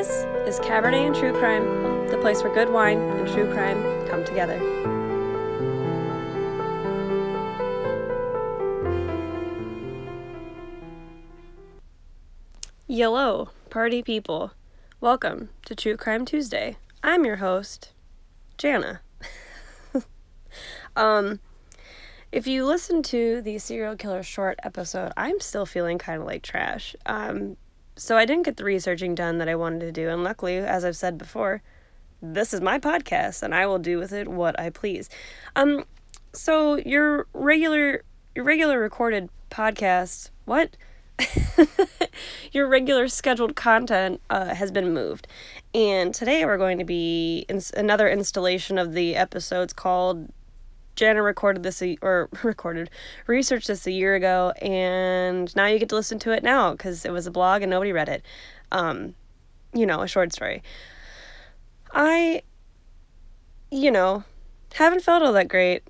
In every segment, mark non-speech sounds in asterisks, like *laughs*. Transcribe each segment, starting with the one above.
This is Cabernet and True Crime, the place where good wine and true crime come together. Hello, party people. Welcome to True Crime Tuesday. I'm your host, Jana. *laughs* um, if you listen to the serial killer short episode, I'm still feeling kind of like trash. Um, so I didn't get the researching done that I wanted to do, and luckily, as I've said before, this is my podcast, and I will do with it what I please. Um, so your regular, your regular recorded podcast, what? *laughs* your regular scheduled content uh, has been moved. And today we're going to be in another installation of the episodes called Jana recorded this a, or *laughs* recorded researched this a year ago, and now you get to listen to it now because it was a blog and nobody read it. Um, you know, a short story. I, you know, haven't felt all that great.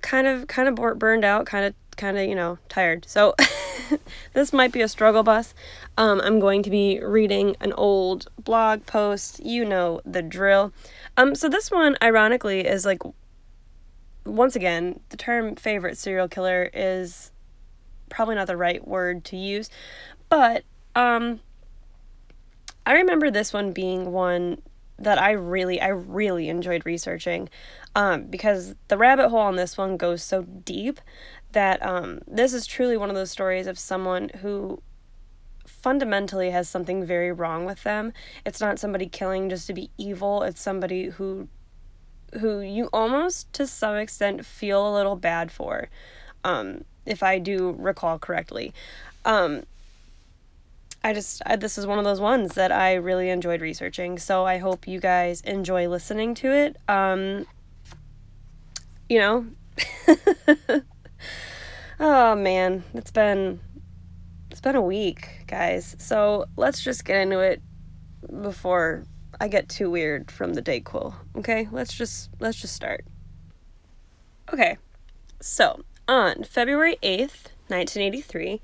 Kind of, kind of burned out. Kind of, kind of, you know, tired. So. *laughs* this might be a struggle bus. Um, I'm going to be reading an old blog post. You know the drill. Um, so this one, ironically, is like once again, the term favorite serial killer is probably not the right word to use, but um, I remember this one being one that I really, I really enjoyed researching um, because the rabbit hole on this one goes so deep that um, this is truly one of those stories of someone who fundamentally has something very wrong with them. It's not somebody killing just to be evil, it's somebody who who you almost to some extent feel a little bad for, um, if I do recall correctly. Um, I just, I, this is one of those ones that I really enjoyed researching. So I hope you guys enjoy listening to it. Um, you know, *laughs* oh man, it's been, it's been a week, guys. So let's just get into it before I get too weird from the Dayquil. Okay, let's just let's just start. Okay, so on February eighth, nineteen eighty three.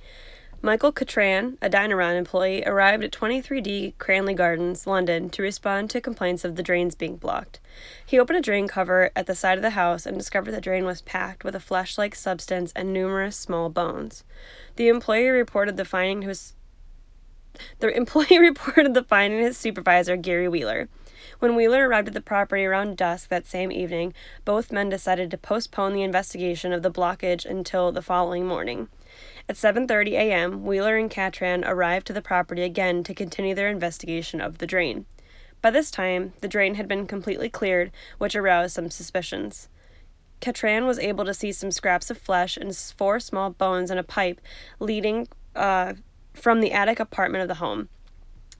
Michael Cattran, a Dyno-Rod employee, arrived at 23D Cranley Gardens, London, to respond to complaints of the drains being blocked. He opened a drain cover at the side of the house and discovered the drain was packed with a flesh like substance and numerous small bones. The employee reported the finding to his the employee *laughs* reported the finding to his supervisor, Gary Wheeler. When Wheeler arrived at the property around dusk that same evening, both men decided to postpone the investigation of the blockage until the following morning. At 7:30 a.m., Wheeler and Cattran arrived to the property again to continue their investigation of the drain. By this time, the drain had been completely cleared, which aroused some suspicions. Cattran was able to see some scraps of flesh and four small bones in a pipe leading uh, from the attic apartment of the home.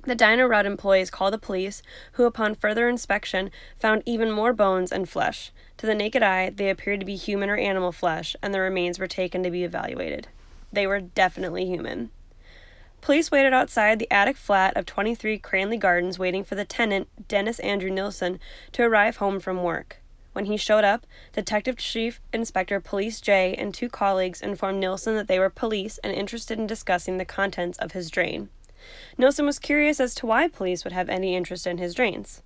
The Dyna employees called the police, who, upon further inspection, found even more bones and flesh. To the naked eye, they appeared to be human or animal flesh, and the remains were taken to be evaluated. They were definitely human. Police waited outside the attic flat of 23 Cranley Gardens, waiting for the tenant, Dennis Andrew Nilsen, to arrive home from work. When he showed up, Detective Chief Inspector Peter Jay and two colleagues informed Nilsen that they were police and interested in discussing the contents of his drain. Nilsen was curious as to why police would have any interest in his drains.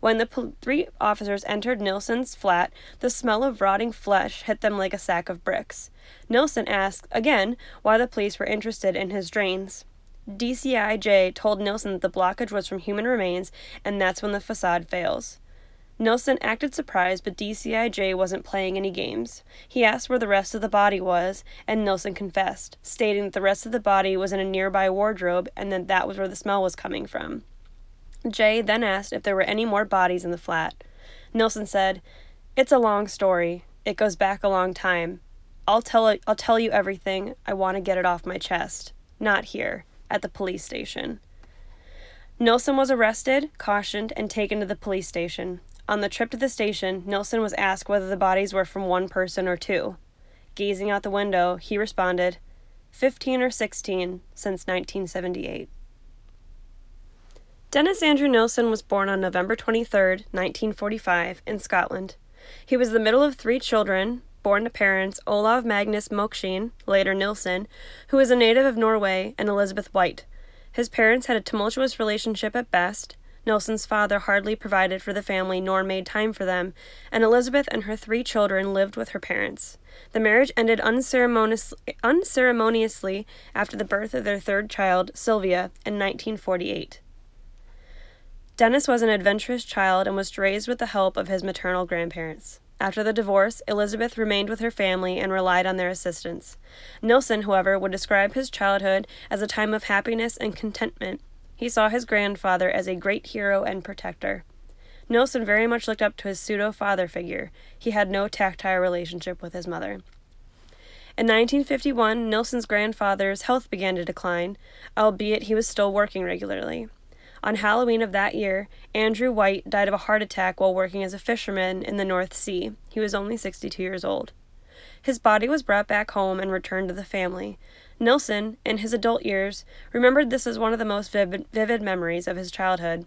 When the pol- three officers entered Nilsen's flat, the smell of rotting flesh hit them like a sack of bricks. Nilsen asked, again, why the police were interested in his drains. DCIJ told Nilsson that the blockage was from human remains, and that's when the facade fails. Nilsen acted surprised, but DCIJ wasn't playing any games. He asked where the rest of the body was, and Nilsen confessed, stating that the rest of the body was in a nearby wardrobe and that that was where the smell was coming from. Jay then asked if there were any more bodies in the flat. Nilsen said, It's a long story. It goes back a long time. I'll tell I'll tell you everything. I want to get it off my chest. Not here, at the police station. Nilsen was arrested, cautioned, and taken to the police station. On the trip to the station, Nilsen was asked whether the bodies were from one person or two. Gazing out the window, he responded, 15 or 16 since 1978. Dennis Andrew Nilsen was born on November 23, 1945, in Scotland. He was the middle of three children, born to parents Olav Magnus Moksheim, later Nilsen, who was a native of Norway, and Elizabeth White. His parents had a tumultuous relationship at best. Nilsen's father hardly provided for the family nor made time for them, and Elizabeth and her three children lived with her parents. The marriage ended unceremoniously, after the birth of their third child, Sylvia, in 1948. Dennis was an adventurous child and was raised with the help of his maternal grandparents. After the divorce, Elizabeth remained with her family and relied on their assistance. Nilsen, however, would describe his childhood as a time of happiness and contentment he saw his grandfather as a great hero and protector. Nilsen very much looked up to his pseudo father figure. He had no tactile relationship with his mother. In 1951, Nilsen's grandfather's health began to decline, albeit he was still working regularly. On Halloween of that year, Andrew White died of a heart attack while working as a fisherman in the North Sea. He was only 62 years old. His body was brought back home and returned to the family. Nilsen, in his adult years, remembered this as one of the most vivid, vivid memories of his childhood.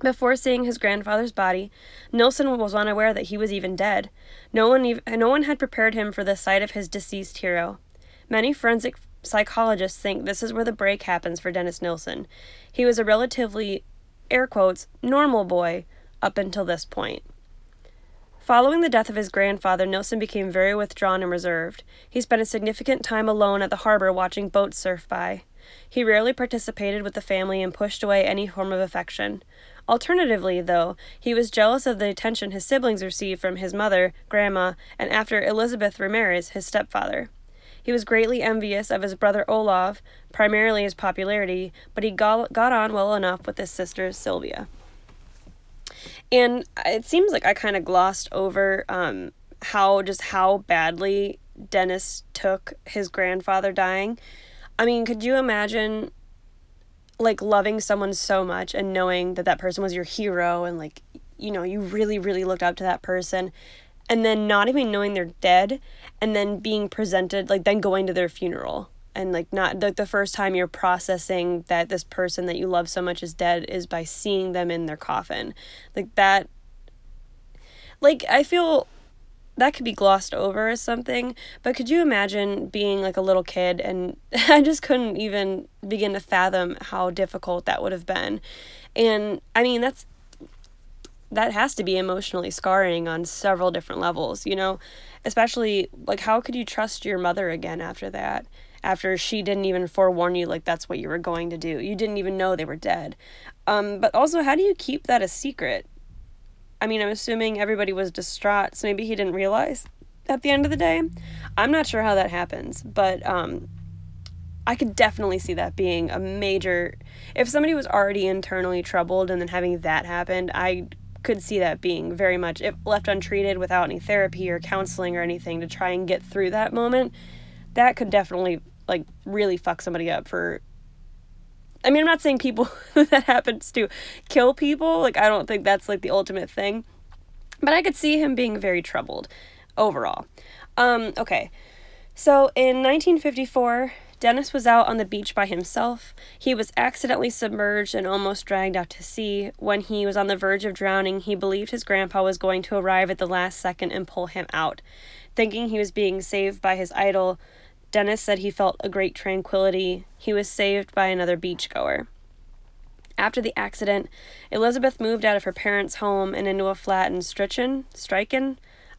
Before seeing his grandfather's body, Nilsen was unaware that he was even dead. No one, ev- no one had prepared him for the sight of his deceased hero. Many forensic psychologists think this is where the break happens for Dennis Nilsen. He was a relatively, air quotes, normal boy up until this point. Following the death of his grandfather, Nilsen became very withdrawn and reserved. He spent a significant time alone at the harbor watching boats surf by. He rarely participated with the family and pushed away any form of affection. Alternatively, though, he was jealous of the attention his siblings received from his mother, grandma, and after Elizabeth Ramirez, his stepfather. He was greatly envious of his brother Olav, primarily his popularity, but he got on well enough with his sister Sylvia. And it seems like I kind of glossed over um, how just how badly Dennis took his grandfather dying. I mean, could you imagine like loving someone so much and knowing that that person was your hero and like you know, you really really looked up to that person and then not even knowing they're dead and then being presented like then going to their funeral and like not like the first time you're processing that this person that you love so much is dead is by seeing them in their coffin. Like that like i feel that could be glossed over as something but could you imagine being like a little kid and *laughs* i just couldn't even begin to fathom how difficult that would have been. And i mean that's that has to be emotionally scarring on several different levels you know? Especially like how could you trust your mother again after that after she didn't even forewarn you like that's what you were going to do. You didn't even know they were dead. Um, but also, how do you keep that a secret? I mean, I'm assuming everybody was distraught, so maybe he didn't realize at the end of the day. I'm not sure how that happens, but um, I could definitely see that being a major. If somebody was already internally troubled and then having that happen, I could see that being very much, if left untreated without any therapy or counseling or anything to try and get through that moment, that could definitely like really fuck somebody up for I mean, I'm not saying people *laughs* that happens to kill people, like I don't think that's like the ultimate thing. But I could see him being very troubled overall. Um okay. So in 1954, Dennis was out on the beach by himself. He was accidentally submerged and almost dragged out to sea. When he was on the verge of drowning, he believed his grandpa was going to arrive at the last second and pull him out. Thinking he was being saved by his idol, Dennis said he felt a great tranquility. He was saved by another beachgoer. After the accident, Elizabeth moved out of her parents' home and into a flat in Strichen, Strichen,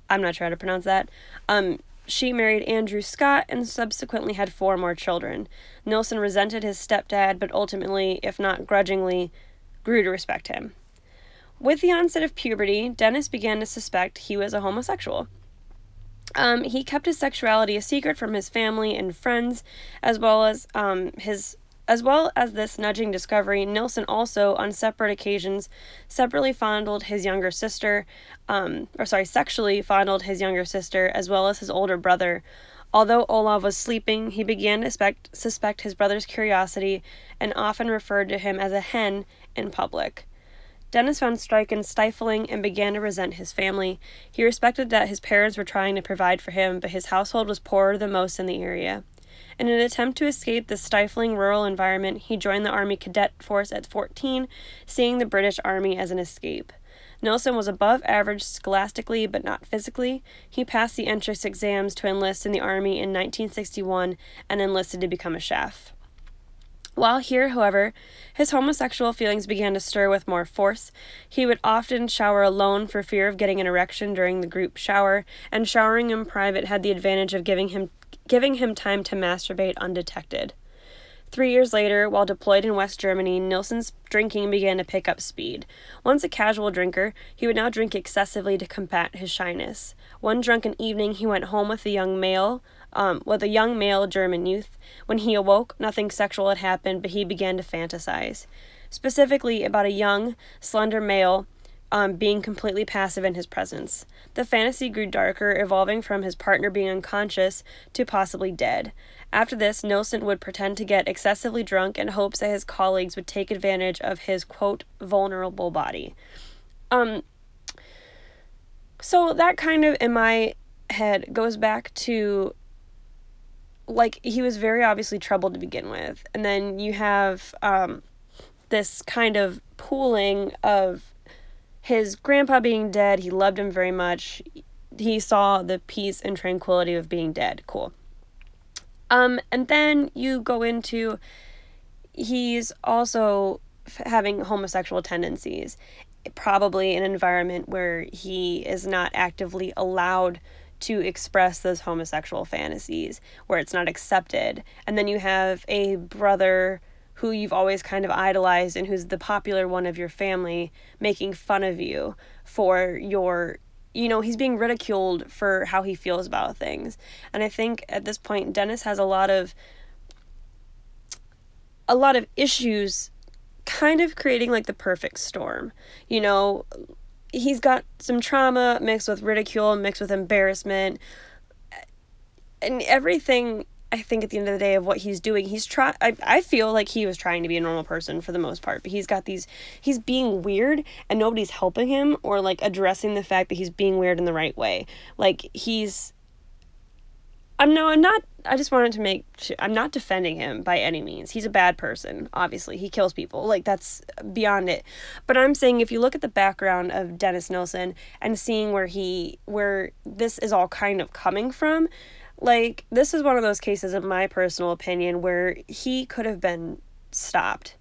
I'm not sure how to pronounce that. Um, she married Andrew Scott and subsequently had four more children. Nilsen resented his stepdad, but ultimately, if not grudgingly, grew to respect him. With the onset of puberty, Dennis began to suspect he was a homosexual. Um, he kept his sexuality a secret from his family and friends, as well as um, his as well as this nudging discovery, Nilsen also, on separate occasions, separately fondled his younger sister, um, or sorry, sexually fondled his younger sister as well as his older brother. Although Olav was sleeping, he began to suspect, suspect his brother's curiosity and often referred to him as a hen in public. Dennis found Strichen stifling and began to resent his family. He respected that his parents were trying to provide for him, but his household was poorer than most in the area. In an attempt to escape the stifling rural environment, he joined the Army Cadet Force at 14, seeing the British Army as an escape. Nelson was above average scholastically but not physically. He passed the entrance exams to enlist in the Army in 1961 and enlisted to become a chef. While here, however, his homosexual feelings began to stir with more force. He would often shower alone for fear of getting an erection during the group shower, and showering in private had the advantage of giving him giving him time to masturbate undetected. Three years later, while deployed in West Germany, Nilsen's drinking began to pick up speed. Once a casual drinker, he would now drink excessively to combat his shyness. One drunken evening, he went home with a young male, um, with a young male German youth. When he awoke, nothing sexual had happened, but he began to fantasize, specifically about a young, slender male um, being completely passive in his presence. The fantasy grew darker, evolving from his partner being unconscious to possibly dead. After this, Nilsen would pretend to get excessively drunk in hopes that his colleagues would take advantage of his quote vulnerable body. Um so that kind of in my head goes back to like he was very obviously troubled to begin with. And then you have um this kind of pooling of his grandpa being dead, he loved him very much. He saw the peace and tranquility of being dead. Cool. Um, and then you go into he's also f- having homosexual tendencies, probably an environment where he is not actively allowed to express those homosexual fantasies, where it's not accepted. And then you have a brother who you've always kind of idolized and who's the popular one of your family making fun of you for your you know, he's being ridiculed for how he feels about things. And I think at this point Dennis has a lot of a lot of issues kind of creating like the perfect storm. You know, he's got some trauma mixed with ridicule, mixed with embarrassment. And everything I think at the end of the day of what he's doing, he's try I, I feel like he was trying to be a normal person for the most part, but he's got these he's being weird and nobody's helping him or like addressing the fact that he's being weird in the right way. Like he's I'm no I'm not I just wanted to make I'm not defending him by any means. He's a bad person, obviously. He kills people. Like that's beyond it. But I'm saying if you look at the background of Dennis Nelson and seeing where he where this is all kind of coming from, like, this is one of those cases, in my personal opinion, where he could have been stopped.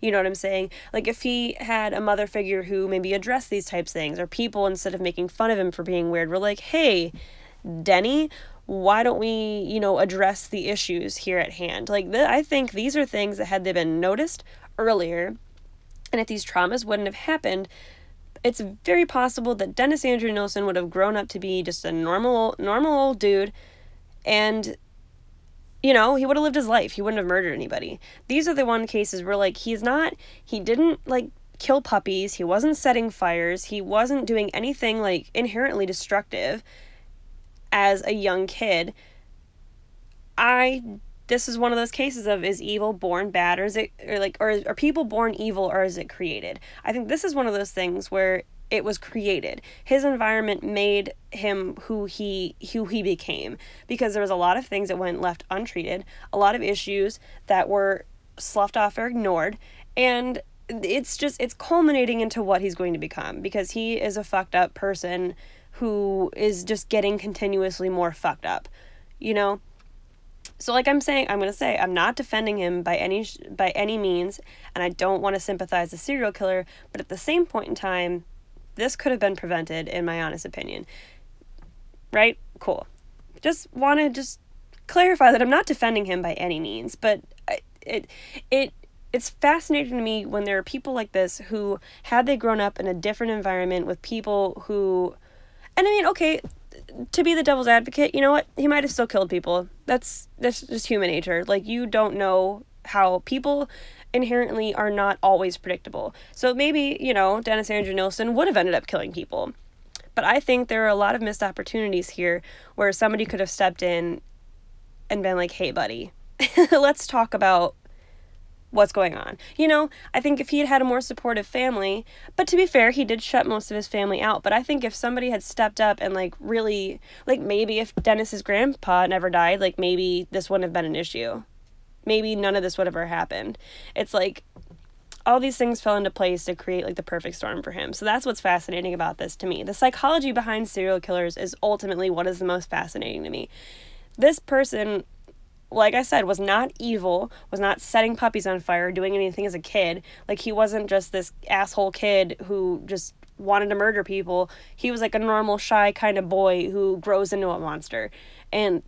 You know what I'm saying? Like, if he had a mother figure who maybe addressed these types of things, or people, instead of making fun of him for being weird, were like, hey, Denny, why don't we, you know, address the issues here at hand? Like, th- I think these are things that had they been noticed earlier, and if these traumas wouldn't have happened, it's very possible that Dennis Andrew Nilsen would have grown up to be just a normal, normal old dude and you know, he would have lived his life. He wouldn't have murdered anybody. These are the one cases where like he's not he didn't like kill puppies, he wasn't setting fires, he wasn't doing anything like inherently destructive as a young kid. I this is one of those cases of is evil born bad or is it or like or are people born evil or is it created? I think this is one of those things where it was created. His environment made him who he who he became because there was a lot of things that went left untreated, a lot of issues that were sloughed off or ignored, and it's just it's culminating into what he's going to become because he is a fucked up person who is just getting continuously more fucked up. You know? So like I'm saying, I'm going to say I'm not defending him by any by any means and I don't want to sympathize the serial killer, but at the same point in time, this could have been prevented, in my honest opinion. Right? Cool. Just want to just clarify that I'm not defending him by any means, but it it it's fascinating to me when there are people like this who had they grown up in a different environment with people who and I mean, okay, to be the devil's advocate, you know what? He might have still killed people. That's that's just human nature. Like you don't know how people inherently are not always predictable. So maybe, you know, Dennis Andrew Nilsen would have ended up killing people. But I think there are a lot of missed opportunities here where somebody could have stepped in and been like, hey, buddy, *laughs* let's talk about what's going on. You know, I think if he had had a more supportive family, but to be fair, he did shut most of his family out. But I think if somebody had stepped up and like really, like maybe if Dennis's grandpa never died, like maybe this wouldn't have been an issue maybe none of this would ever happened. It's like all these things fell into place to create like the perfect storm for him. So that's what's fascinating about this to me. The psychology behind serial killers is ultimately what is the most fascinating to me. This person like I said, was not evil, was not setting puppies on fire, doing anything as a kid. Like he wasn't just this asshole kid who just wanted to murder people. He was like a normal, shy kind of boy who grows into a monster. And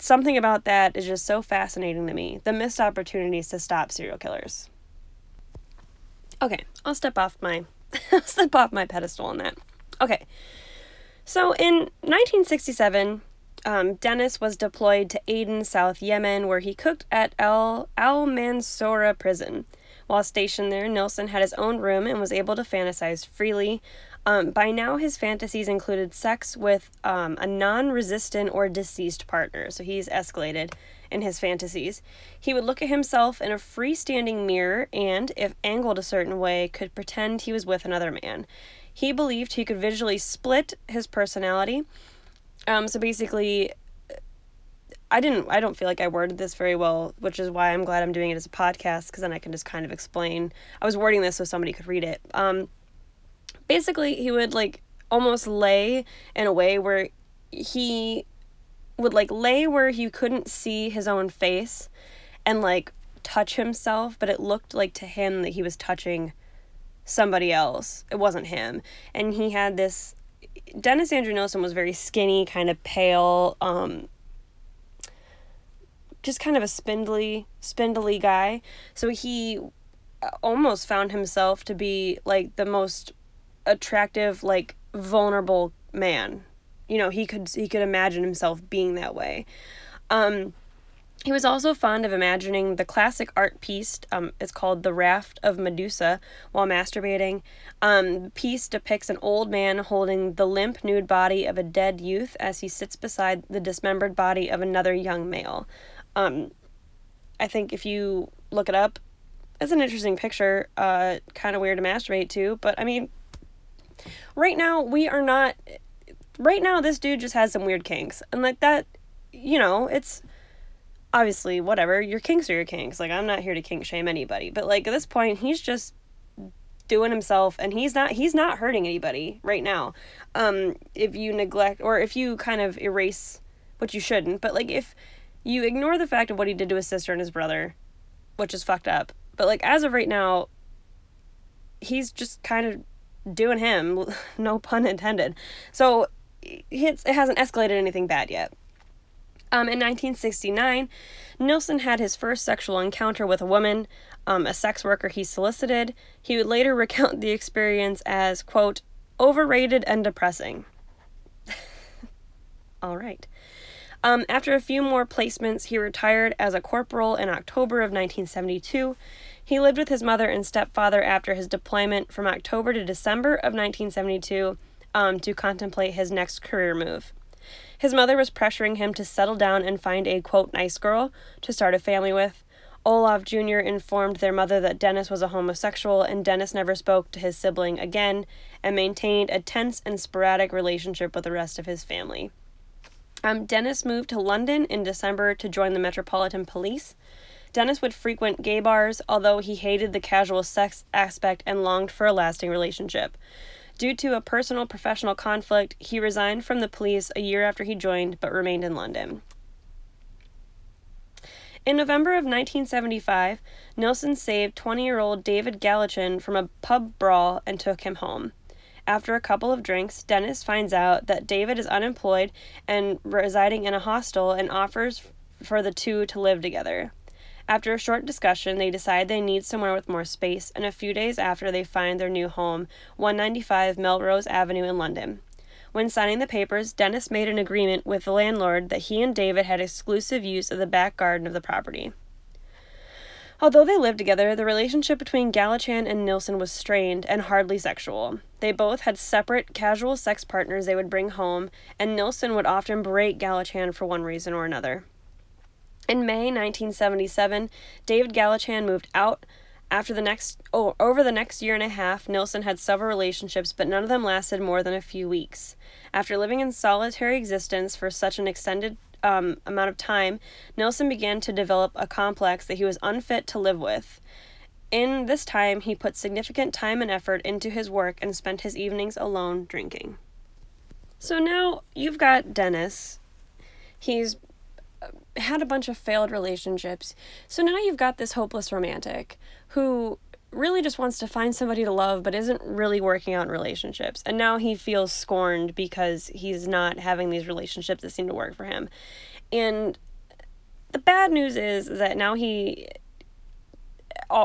something about that is just so fascinating to me. The missed opportunities to stop serial killers. Okay, I'll step off my *laughs* step off my pedestal on that. Okay. So in 1967, um, Dennis was deployed to Aden, South Yemen, where he cooked at Al Al Mansoura prison. While stationed there, Nilsen had his own room and was able to fantasize freely. Um, by now, his fantasies included sex with um, a non resistant or deceased partner, so he's escalated in his fantasies. He would look at himself in a freestanding mirror and, if angled a certain way, could pretend he was with another man. He believed he could visually split his personality um, so basically, I didn't. I don't feel like I worded this very well, which is why I'm glad I'm doing it as a podcast because then I can just kind of explain. I was wording this so somebody could read it. Um, basically, he would like almost lay in a way where he would like lay where he couldn't see his own face and like touch himself, but it looked like to him that he was touching somebody else. It wasn't him. And he had this Dennis Andrew Nilsen was very skinny, kind of pale, um, just kind of a spindly, spindly guy. So he almost found himself to be like the most attractive, like vulnerable man. You know, he could he could imagine himself being that way. Um, he was also fond of imagining the classic art piece. Um, it's called The Raft of Medusa while masturbating. Um, the piece depicts an old man holding the limp, nude body of a dead youth as he sits beside the dismembered body of another young male. Um, I think if you look it up, it's an interesting picture. Uh, kind of weird to masturbate to, but I mean, right now we are not. Right now, this dude just has some weird kinks, and like that, you know, it's obviously whatever. Your kinks are your kinks. Like i'm not here to kink shame anybody. But like at this point he's just doing himself and he's not he's not hurting anybody right now. Um if you neglect or if you kind of erase what you shouldn't but like if you ignore the fact of what he did to his sister and his brother which is fucked up. But like as of right now he's just kind of doing him *laughs* no pun intended so it hasn't escalated anything bad yet um, in 1969, Nilsen had his first sexual encounter with a woman, um, a sex worker he solicited. He would later *laughs* recount the experience as, quote, overrated and depressing. *laughs* All right. Um, after a few more placements, he retired as a corporal in October of 1972. He lived with his mother and stepfather after his deployment from October to December of 1972 um, to contemplate his next career move. His mother was pressuring him to settle down and find a quote nice girl to start a family with. Olaf Jr. informed their mother that Dennis was a homosexual, and Dennis never spoke to his sibling again and maintained a tense and sporadic relationship with the rest of his family. Um, Dennis moved to London in December to join the Metropolitan Police. Dennis would frequent gay bars, although he hated the casual sex aspect and longed for a lasting relationship. Due to a personal professional conflict, he resigned from the police a year after he joined but remained in London. In November of 1975, Nilsen saved 20 year old David Gallichan from a pub brawl and took him home. After a couple of drinks, Dennis finds out that David is unemployed and residing in a hostel and offers for the two to live together. After a short discussion, they decide they need somewhere with more space, and a few days after, they find their new home, 195 Melrose Avenue in London. When signing the papers, Dennis made an agreement with the landlord that he and David had exclusive use of the back garden of the property. Although they lived together, the relationship between Gallichan and Nilsen was strained and hardly sexual. They both had separate casual sex partners they would bring home, and Nilsen would often berate Gallichan for one reason or another. In May 1977, David Gallichan moved out. After the next, oh, over the next year and a half, Nilsen had several relationships, but none of them lasted more than a few weeks. After living in solitary existence for such an extended um, amount of time, Nilsen began to develop a complex that he was unfit to live with. In this time, he put significant time and effort into his work and spent his evenings alone drinking. So now you've got Dennis. He's had a bunch of failed relationships. So now you've got this hopeless romantic who really just wants to find somebody to love but isn't really working in relationships. And now he feels scorned because he's not having these relationships that seem to work for him. And the bad news is that now he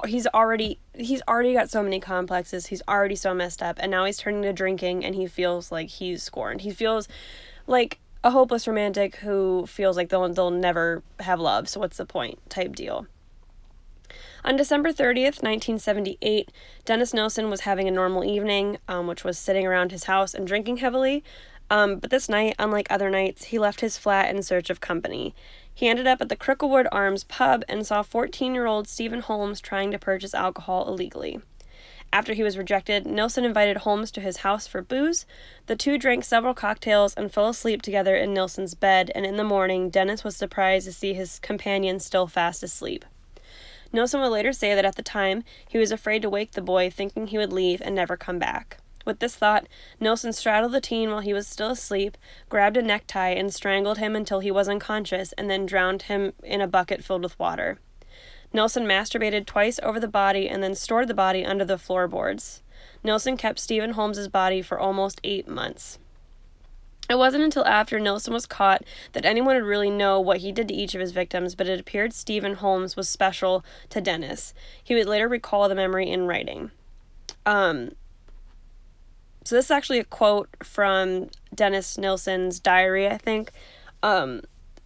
he's already he's already got so many complexes. He's already so messed up and now he's turning to drinking and he feels like he's scorned. He feels like a hopeless romantic who feels like they'll they'll never have love. So what's the point? type deal. On December 30th, 1978, Dennis Nilsen was having a normal evening, um, which was sitting around his house and drinking heavily. Um, but this night, unlike other nights, he left his flat in search of company. He ended up at the Cricklewood Arms pub and saw 14 year old Stephen Holmes trying to purchase alcohol illegally. After he was rejected, Nilsen invited Holmes to his house for booze. The two drank several cocktails and fell asleep together in Nilsen's bed, and in the morning, Dennis was surprised to see his companion still fast asleep. Nilsen would later say that at the time, he was afraid to wake the boy, thinking he would leave and never come back. With this thought, Nilsen straddled the teen while he was still asleep, grabbed a necktie, and strangled him until he was unconscious, and then drowned him in a bucket filled with water. Nilsen masturbated twice over the body and then stored the body under the floorboards. Nilsen kept Stephen Holmes's body for almost eight months. It wasn't until after Nilsen was caught that anyone would really know what he did to each of his victims, but it appeared Stephen Holmes was special to Dennis. He would later recall the memory in writing. Um, so this is actually a quote from Dennis Nilsen's diary, I think. Um,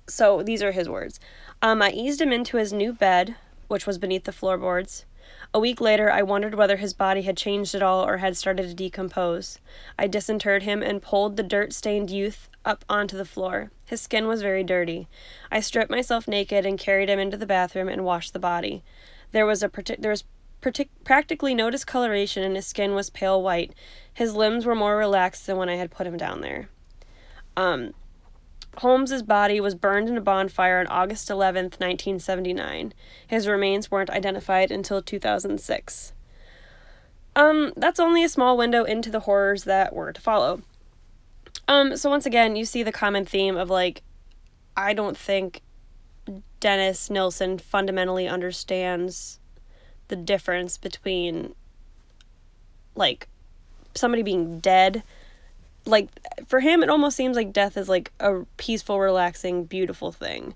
so these are his words. Um, I eased him into his new bed, which was beneath the floorboards. A week later, I wondered whether his body had changed at all or had started to decompose. I disinterred him and pulled the dirt stained youth up onto the floor. His skin was very dirty. I stripped myself naked and carried him into the bathroom and washed the body. There was a partic- there was partic- practically no discoloration and his skin was pale white. His limbs were more relaxed than when I had put him down there. Um, Holmes's body was burned in a bonfire on August 11th, 1979. His remains weren't identified until 2006. Um, that's only a small window into the horrors that were to follow. Um, so once again, you see the common theme of like, I don't think Dennis Nilsen fundamentally understands the difference between like somebody being dead like for him it almost seems like death is like a peaceful relaxing beautiful thing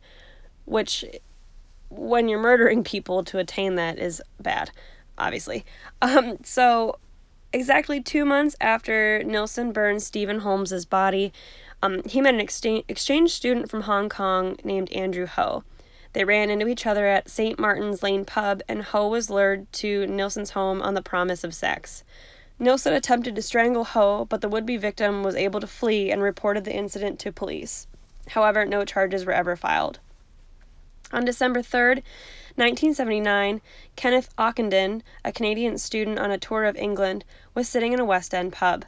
which when you're murdering *laughs* people to attain that is bad obviously um so exactly two months after Nilsen burned Stephen Holmes's body um, he met an exchange, exchange student from Hong Kong named Andrew Ho. They ran into each other at St. Martin's Lane pub, and Ho was lured to Nilsen's home on the promise of sex. Nilsen attempted to strangle Ho, but the would be victim was able to flee and reported the incident to police. However, no charges were ever filed. On December 3rd, 1979, Kenneth Ockenden, a Canadian student on a tour of England, was sitting in a West End pub.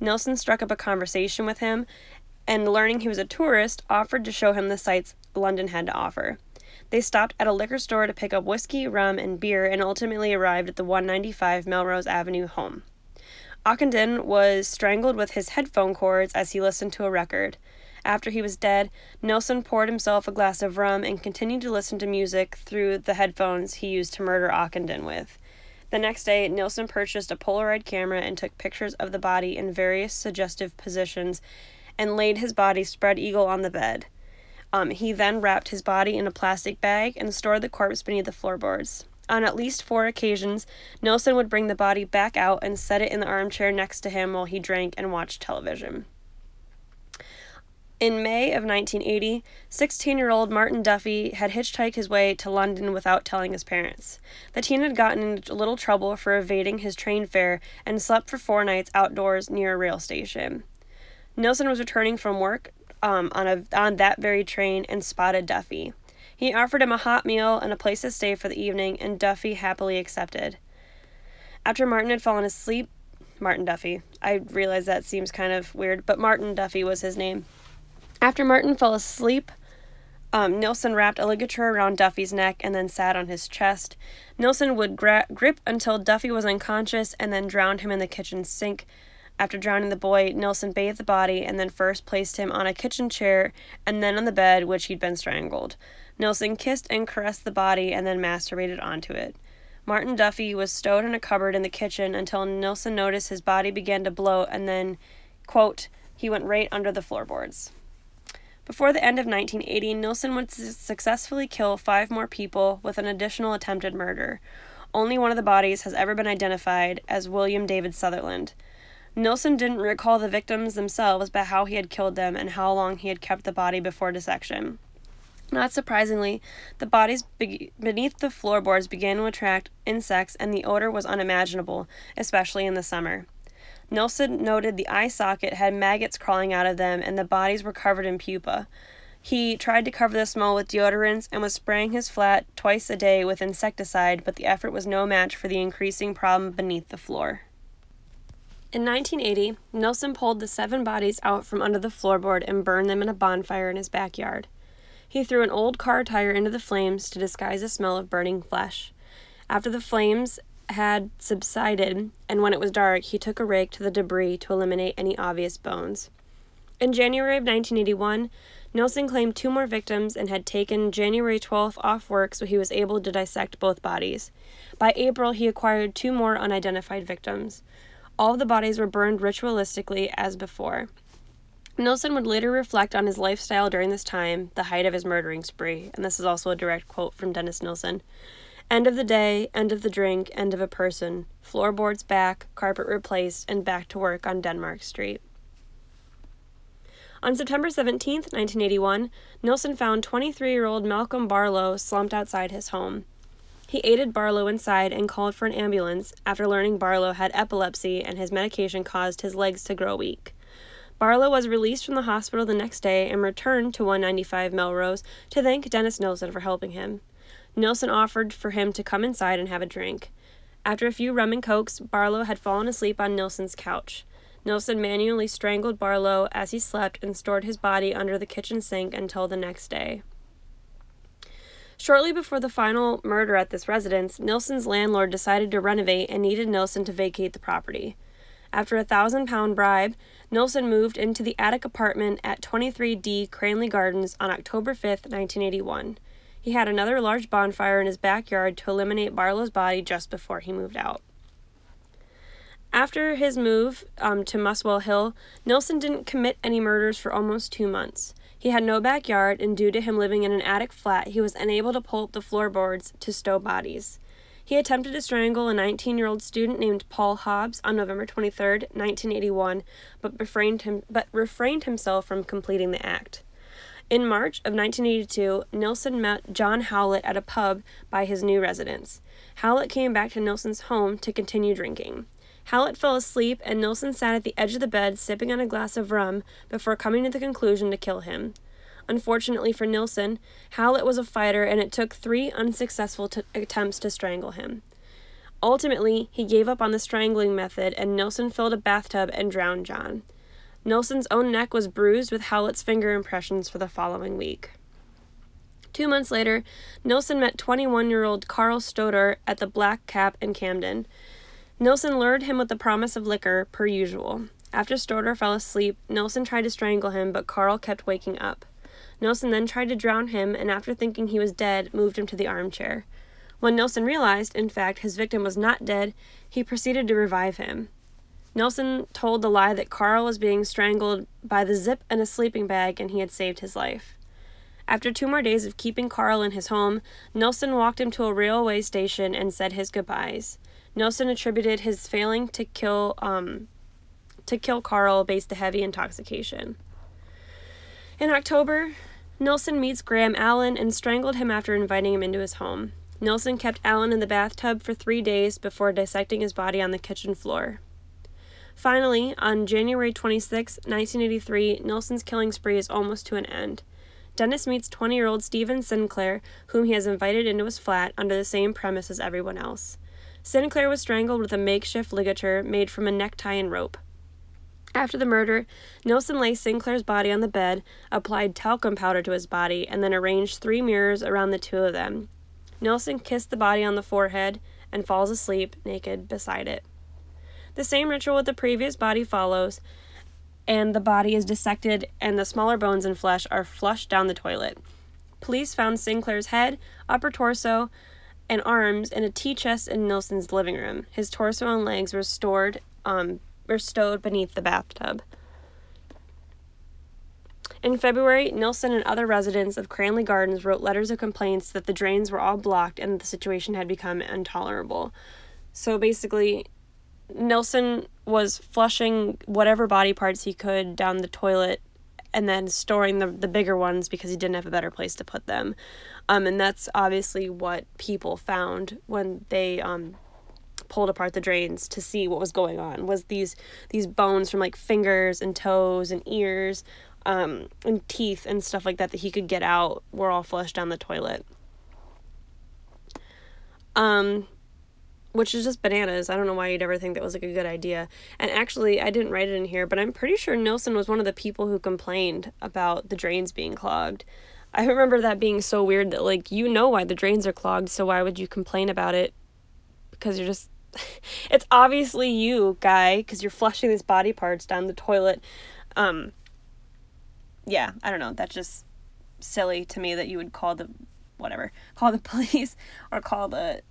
Nilsen struck up a conversation with him and, learning he was a tourist, offered to show him the sights London had to offer. They stopped at a liquor store to pick up whiskey, rum, and beer and ultimately arrived at the 195 Melrose Avenue home. Ockenden was strangled with his headphone cords as he listened to a record. After he was dead, Nilsen poured himself a glass of rum and continued to listen to music through the headphones he used to murder Ockenden with. The next day, Nilsen purchased a Polaroid camera and took pictures of the body in various suggestive positions and laid his body spread eagle on the bed. Um, he then wrapped his body in a plastic bag and stored the corpse beneath the floorboards. On at least four occasions, Nilsen would bring the body back out and set it in the armchair next to him while he drank and watched television. In May of 1980, 16 year old Martin Duffy had hitchhiked his way to London without telling his parents. The teen had gotten into a little trouble for evading his train fare and slept for four nights outdoors near a rail station. Nilsen was returning from work um, on, a, on that very train and spotted Duffy. He offered him a hot meal and a place to stay for the evening, and Duffy happily accepted. After Martin had fallen asleep, Martin Duffy, I realize that seems kind of weird, but Martin Duffy was his name. After Martin fell asleep, um, Nilsen wrapped a ligature around Duffy's neck and then sat on his chest. Nilsen would gra- grip until Duffy was unconscious and then drowned him in the kitchen sink. After drowning the boy, Nilsen bathed the body and then first placed him on a kitchen chair and then on the bed, which he'd been strangled. Nilsen kissed and caressed the body and then masturbated onto it. Martin Duffy was stowed in a cupboard in the kitchen until Nilsen noticed his body began to bloat and then, quote, he went right under the floorboards. Before the end of 1980, Nilsen would successfully kill five more people with an additional attempted murder. Only one of the bodies has ever been identified as William David Sutherland. Nilsen didn't recall the victims themselves, but how he had killed them and how long he had kept the body before dissection. Not surprisingly, the bodies be- beneath the floorboards began to attract insects, and the odor was unimaginable, especially in the summer. Nilsen noted the eye socket had maggots crawling out of them, and the bodies were covered in pupa. He tried to cover the smell with deodorants and was spraying his flat twice a day with insecticide, but the effort was no match for the increasing problem beneath the floor. In 1980, Nilsen pulled the seven bodies out from under the floorboard and burned them in a bonfire in his backyard. He threw an old car tire into the flames to disguise the smell of burning flesh. After the flames had subsided, and when it was dark, he took a rake to the debris to eliminate any obvious bones. In January of 1981, Nilsen claimed two more victims and had taken January 12th off work so he was able to dissect both bodies. By April, he acquired two more unidentified victims. All of the bodies were burned ritualistically as before. Nilsen would later reflect on his lifestyle during this time, the height of his murdering spree, and this is also a direct quote from Dennis Nilsen. End of the day, end of the drink, end of a person. Floorboards back, carpet replaced, and back to work on Denmark Street. On September 17, 1981, Nilsen found 23 year old Malcolm Barlow slumped outside his home. He aided Barlow inside and called for an ambulance after learning Barlow had epilepsy and his medication caused his legs to grow weak. Barlow was released from the hospital the next day and returned to 195 Melrose to thank Dennis Nilsen for helping him. Nilsen offered for him to come inside and have a drink. After a few rum and cokes, Barlow had fallen asleep on Nilsen's couch. Nilsen manually strangled Barlow as he slept and stored his body under the kitchen sink until the next day. Shortly before the final murder at this residence, Nilsen's landlord decided to renovate and needed Nilsen to vacate the property. After a thousand pound bribe, Nilsen moved into the attic apartment at 23D Cranley Gardens on October 5, 1981. He had another large bonfire in his backyard to eliminate Barlow's body just before he moved out. After his move um, to Muswell Hill, Nilsen didn't commit any murders for almost two months. He had no backyard, and due to him living in an attic flat, he was unable to pull up the floorboards to stow bodies. He attempted to strangle a 19 year old student named Paul Hobbs on November 23, 1981, but refrained, him, but refrained himself from completing the act. In March of 1982, Nilsen met John Howlett at a pub by his new residence. Howlett came back to Nilsen's home to continue drinking. Howlett fell asleep, and Nilsen sat at the edge of the bed sipping on a glass of rum before coming to the conclusion to kill him. Unfortunately for Nilsen, Howlett was a fighter and it took three unsuccessful t- attempts to strangle him. Ultimately, he gave up on the strangling method and Nilsen filled a bathtub and drowned John. Nilsen's own neck was bruised with Howlett's finger impressions for the following week. Two months later, Nilsen met 21 year old Carl Stotter at the Black Cap in Camden. Nilsen lured him with the promise of liquor, per usual. After Stotter fell asleep, Nilsen tried to strangle him, but Carl kept waking up. Nilsen then tried to drown him, and after thinking he was dead, moved him to the armchair. When Nilsen realized, in fact, his victim was not dead, he proceeded to revive him. Nilsen told the lie that Carl was being strangled by the zip in a sleeping bag and he had saved his life. After two more days of keeping Carl in his home, Nilsen walked him to a railway station and said his goodbyes. Nilsen attributed his failing to kill um, to kill Carl based to heavy intoxication. In October, Nilsen meets Graham Allen and strangled him after inviting him into his home. Nilsen kept Allen in the bathtub for three days before dissecting his body on the kitchen floor. Finally, on January 26, 1983, Nilsen's killing spree is almost to an end. Dennis meets 20 year old Stephen Sinclair, whom he has invited into his flat under the same premise as everyone else. Sinclair was strangled with a makeshift ligature made from a necktie and rope. After the murder, Nilsen lay Sinclair's body on the bed, applied talcum powder to his body, and then arranged three mirrors around the two of them. Nilsen kissed the body on the forehead and falls asleep naked beside it. The same ritual with the previous body follows, and the body is dissected, and the smaller bones and flesh are flushed down the toilet. Police found Sinclair's head, upper torso, and arms in a tea chest in Nilsen's living room. His torso and legs were stored, um, were stowed beneath the bathtub. In February, Nilsen and other residents of Cranley Gardens wrote letters of complaints that the drains were all blocked and the situation had become intolerable. So basically, Nilsen was flushing whatever body parts he could down the toilet and then storing the, the bigger ones because he didn't have a better place to put them. Um, and that's obviously what people found when they um, pulled apart the drains to see what was going on was these these bones from like fingers and toes and ears um, and teeth and stuff like that that he could get out were all flushed down the toilet. Um, which is just bananas. I don't know why you'd ever think that was like a good idea. And actually, I didn't write it in here, but I'm pretty sure Nilsen was one of the people who complained about the drains being clogged. I remember that being so weird that like you know why the drains are clogged, so why would you complain about it? Because you're just *laughs* it's obviously you, guy, because you're flushing these body parts down the toilet. Um yeah, I don't know. That's just silly to me that you would call the whatever, *laughs* call the police or call the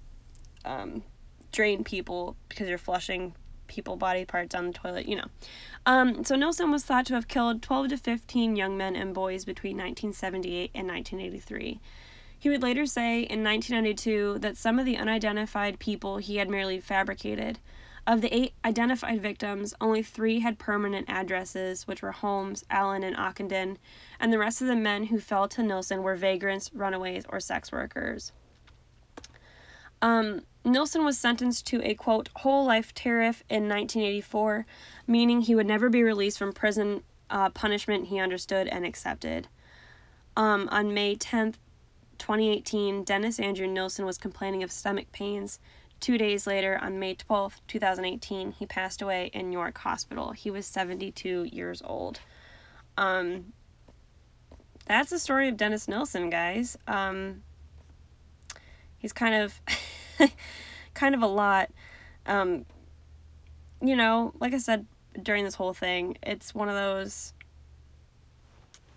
um drain people because you're flushing people body parts down the toilet, you know. Um, so Nilsen was thought to have killed 12 to 15 young men and boys between 1978 and 1983. He would later say in 1992 that some of the unidentified people he had merely fabricated. Of the eight identified victims, only three had permanent addresses, which were Holmes, Allen, and Ockenden, and the rest of the men who fell to Nilsen were vagrants, runaways, or sex workers. Um, was sentenced to a quote whole life tariff in 1984, meaning he would never be released from prison uh, punishment he understood and accepted. Um, on May 10th, 2018, Dennis Andrew Nilsen was complaining of stomach pains. Two days later, on May 12, 2018, he passed away in York Hospital. He was 72 years old. Um, that's the story of Dennis Nilsen, guys. Um, he's kind of. *laughs* kind of a lot. Um, you know, like I said during this whole thing, it's one of those.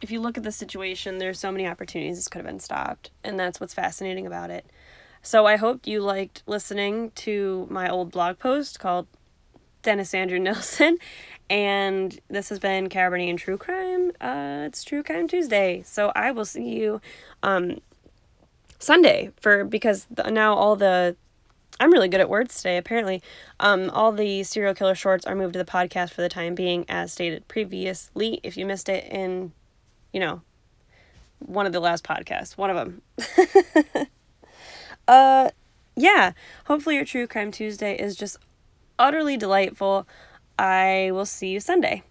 If you look at the situation, there's so many opportunities this could have been stopped, and that's what's fascinating about it. So I hope you liked listening to my old blog post called Dennis Andrew *laughs* Nelson, And this has been Cabernet and True Crime. Uh, it's True Crime Tuesday. So I will see you um, Sunday for because the, now all the I'm really good at words today, apparently. Um, all the serial killer shorts are moved to the podcast for the time being, as stated previously. If you missed it in, you know, one of the last podcasts, one of them. *laughs* uh, yeah. Hopefully, your True Crime Tuesday is just utterly delightful. I will see you Sunday.